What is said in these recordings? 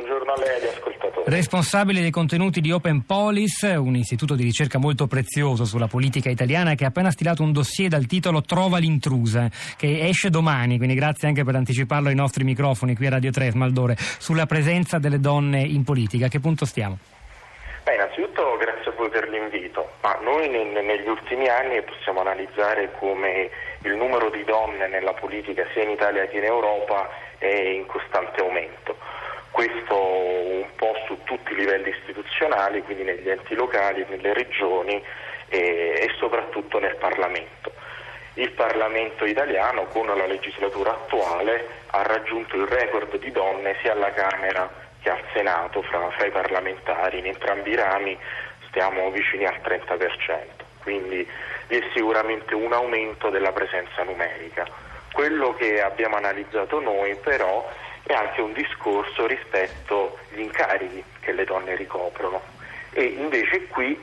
buongiorno a lei e agli ascoltatori. Responsabile dei contenuti di Open Polis, un istituto di ricerca molto prezioso sulla politica italiana che ha appena stilato un dossier dal titolo Trova l'intrusa, che esce domani, quindi grazie anche per anticiparlo ai nostri microfoni qui a Radio 3 Smaldore, sulla presenza delle donne in politica. A che punto stiamo? Beh, innanzitutto grazie a voi per l'invito, ma noi negli ultimi anni possiamo analizzare come il numero di donne nella politica sia in Italia che in Europa è in costante aumento. Questo un po' su tutti i livelli istituzionali, quindi negli enti locali, nelle regioni e, e soprattutto nel Parlamento. Il Parlamento italiano con la legislatura attuale ha raggiunto il record di donne sia alla Camera che al Senato fra, fra i parlamentari, in entrambi i rami stiamo vicini al 30%, quindi vi è sicuramente un aumento della presenza numerica. Quello che abbiamo analizzato noi però è anche un discorso rispetto agli incarichi che le donne ricoprono e invece qui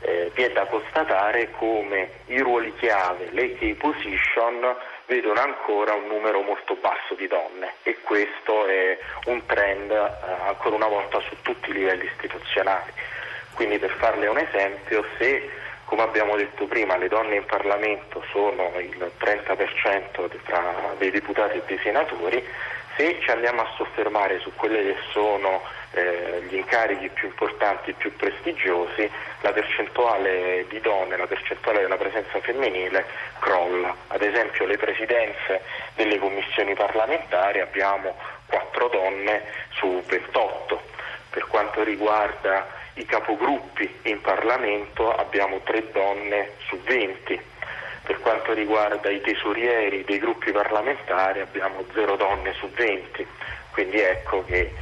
eh, vi è da constatare come i ruoli chiave, le key position, vedono ancora un numero molto basso di donne e questo è un trend eh, ancora una volta su tutti i livelli istituzionali. Quindi per farle un esempio, se come abbiamo detto prima le donne in Parlamento sono il 30% tra dei deputati e dei senatori, se ci andiamo a soffermare su quelli che sono eh, gli incarichi più importanti più prestigiosi, la percentuale di donne, la percentuale della presenza femminile crolla. Ad esempio le presidenze delle commissioni parlamentari abbiamo 4 donne su 28. Per quanto riguarda i capogruppi in Parlamento abbiamo 3 donne su 20 per quanto riguarda i tesorieri dei gruppi parlamentari abbiamo 0 donne su 20, quindi ecco che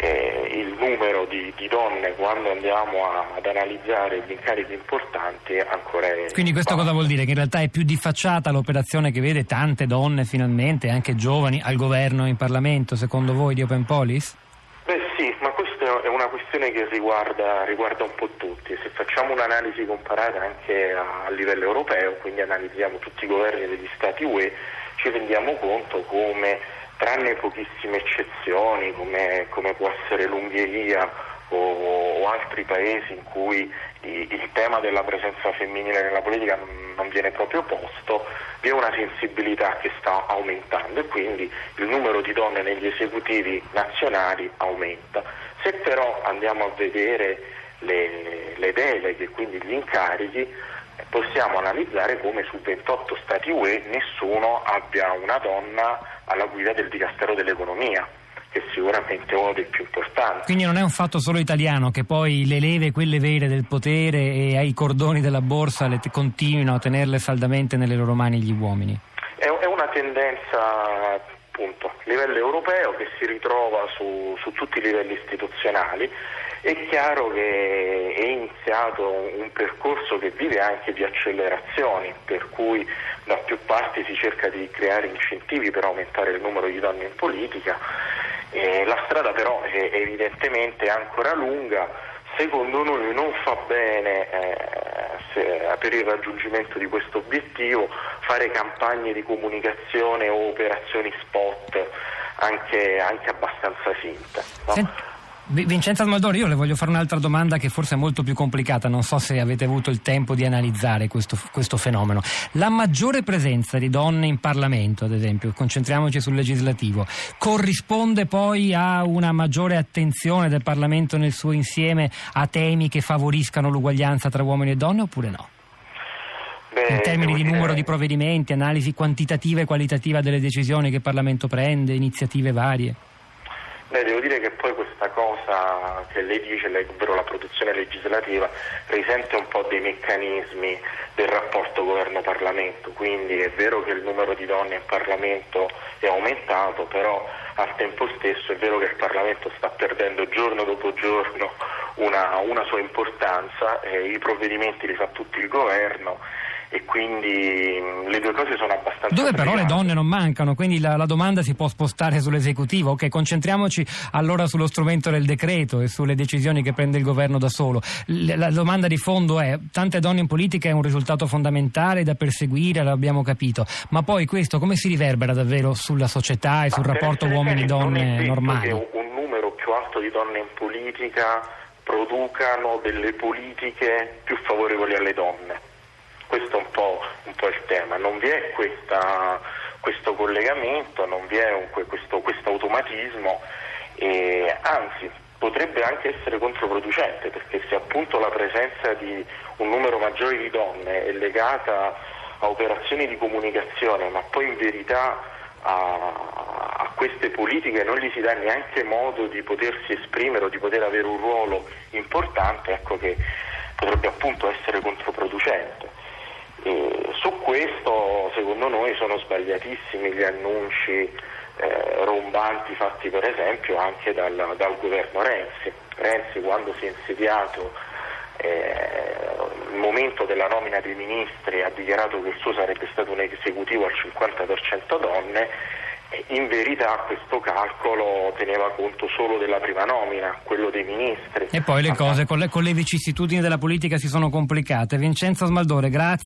eh, il numero di, di, donne quando andiamo a, ad analizzare gli incarichi importanti ancora è Quindi questo basso. cosa vuol dire? Che in realtà è più di facciata l'operazione che vede tante donne finalmente, anche giovani, al governo e in Parlamento, secondo voi di Open Police? È una questione che riguarda, riguarda, un po' tutti. Se facciamo un'analisi comparata anche a, a, livello europeo, quindi analizziamo tutti i governi degli Stati UE, ci rendiamo conto come, tranne pochissime eccezioni, come, come può essere l'Ungheria o, o, altri paesi in cui il tema della presenza femminile nella politica non viene proprio posto, vi è una sensibilità che sta aumentando e quindi il numero di donne negli esecutivi nazionali aumenta. Se però andiamo a vedere le, le deleghe, quindi gli incarichi, possiamo analizzare come su 28 Stati UE nessuno abbia una donna alla guida del Dicastero dell'Economia che sicuramente è uno dei più importanti. Quindi non è un fatto solo italiano che poi le leve, quelle vere del potere e ai cordoni della borsa le t- continuino a tenerle saldamente nelle loro mani gli uomini? È, è una tendenza appunto a livello europeo che si ritrova su, su tutti i livelli istituzionali. È chiaro che è iniziato un percorso che vive anche di accelerazioni, per cui da più parti si cerca di creare incentivi per aumentare il numero di donne in politica eh, la strada però è, evidentemente ancora lunga, secondo noi non fa bene eh, se, per il raggiungimento di questo obiettivo fare campagne di comunicazione o operazioni spot anche, anche abbastanza finte. No? Vincenzo Almaldori, io le voglio fare un'altra domanda che forse è molto più complicata, non so se avete avuto il tempo di analizzare questo, questo, fenomeno. La maggiore presenza di donne in Parlamento, ad esempio, concentriamoci sul legislativo, corrisponde poi a una maggiore attenzione del Parlamento nel suo insieme a temi che favoriscano l'uguaglianza tra uomini e donne oppure no? Beh, in termini di numero di provvedimenti, analisi quantitativa e qualitativa delle decisioni che il Parlamento prende, iniziative varie? Beh, devo dire che poi questa cosa che lei dice, ovvero la produzione legislativa, risente un po' dei meccanismi del rapporto governo-Parlamento, quindi è vero che il numero di donne in Parlamento è aumentato, però al tempo stesso è vero che il Parlamento sta perdendo giorno dopo giorno una, una sua importanza, eh, i provvedimenti li fa tutto il governo e quindi mm, le due cose sono abbastanza... Dove però le donne non mancano, quindi la, la, domanda si può spostare sull'esecutivo. Ok, concentriamoci allora sullo strumento del decreto e sulle decisioni che prende il governo da solo. La, la domanda di fondo è, tante donne in politica è un risultato fondamentale da perseguire, l'abbiamo capito, ma poi questo come si riverbera davvero sulla società e sul ma rapporto uomini-donne normale? un numero più alto di donne in politica producano delle politiche più favorevoli alle donne. Questo è un po', un po il tema, non vi è questa, questo collegamento, non vi è un, questo, automatismo anzi potrebbe anche essere controproducente perché se appunto la presenza di un numero maggiore di donne è legata a operazioni di comunicazione ma poi in verità a, a, queste politiche non gli si dà neanche modo di potersi esprimere o di poter avere un ruolo importante, ecco che potrebbe appunto essere controproducente. E su questo secondo noi sono sbagliatissimi gli annunci eh, rombanti fatti per esempio anche dal, dal governo Renzi. Renzi quando si è insediato eh, il momento della nomina dei ministri ha dichiarato che il suo sarebbe stato un esecutivo al 50% donne, in verità questo calcolo teneva conto solo della prima nomina, quello dei ministri. E poi le cose con le, con le vicissitudini della politica si sono complicate. Vincenzo Smaldore, grazie.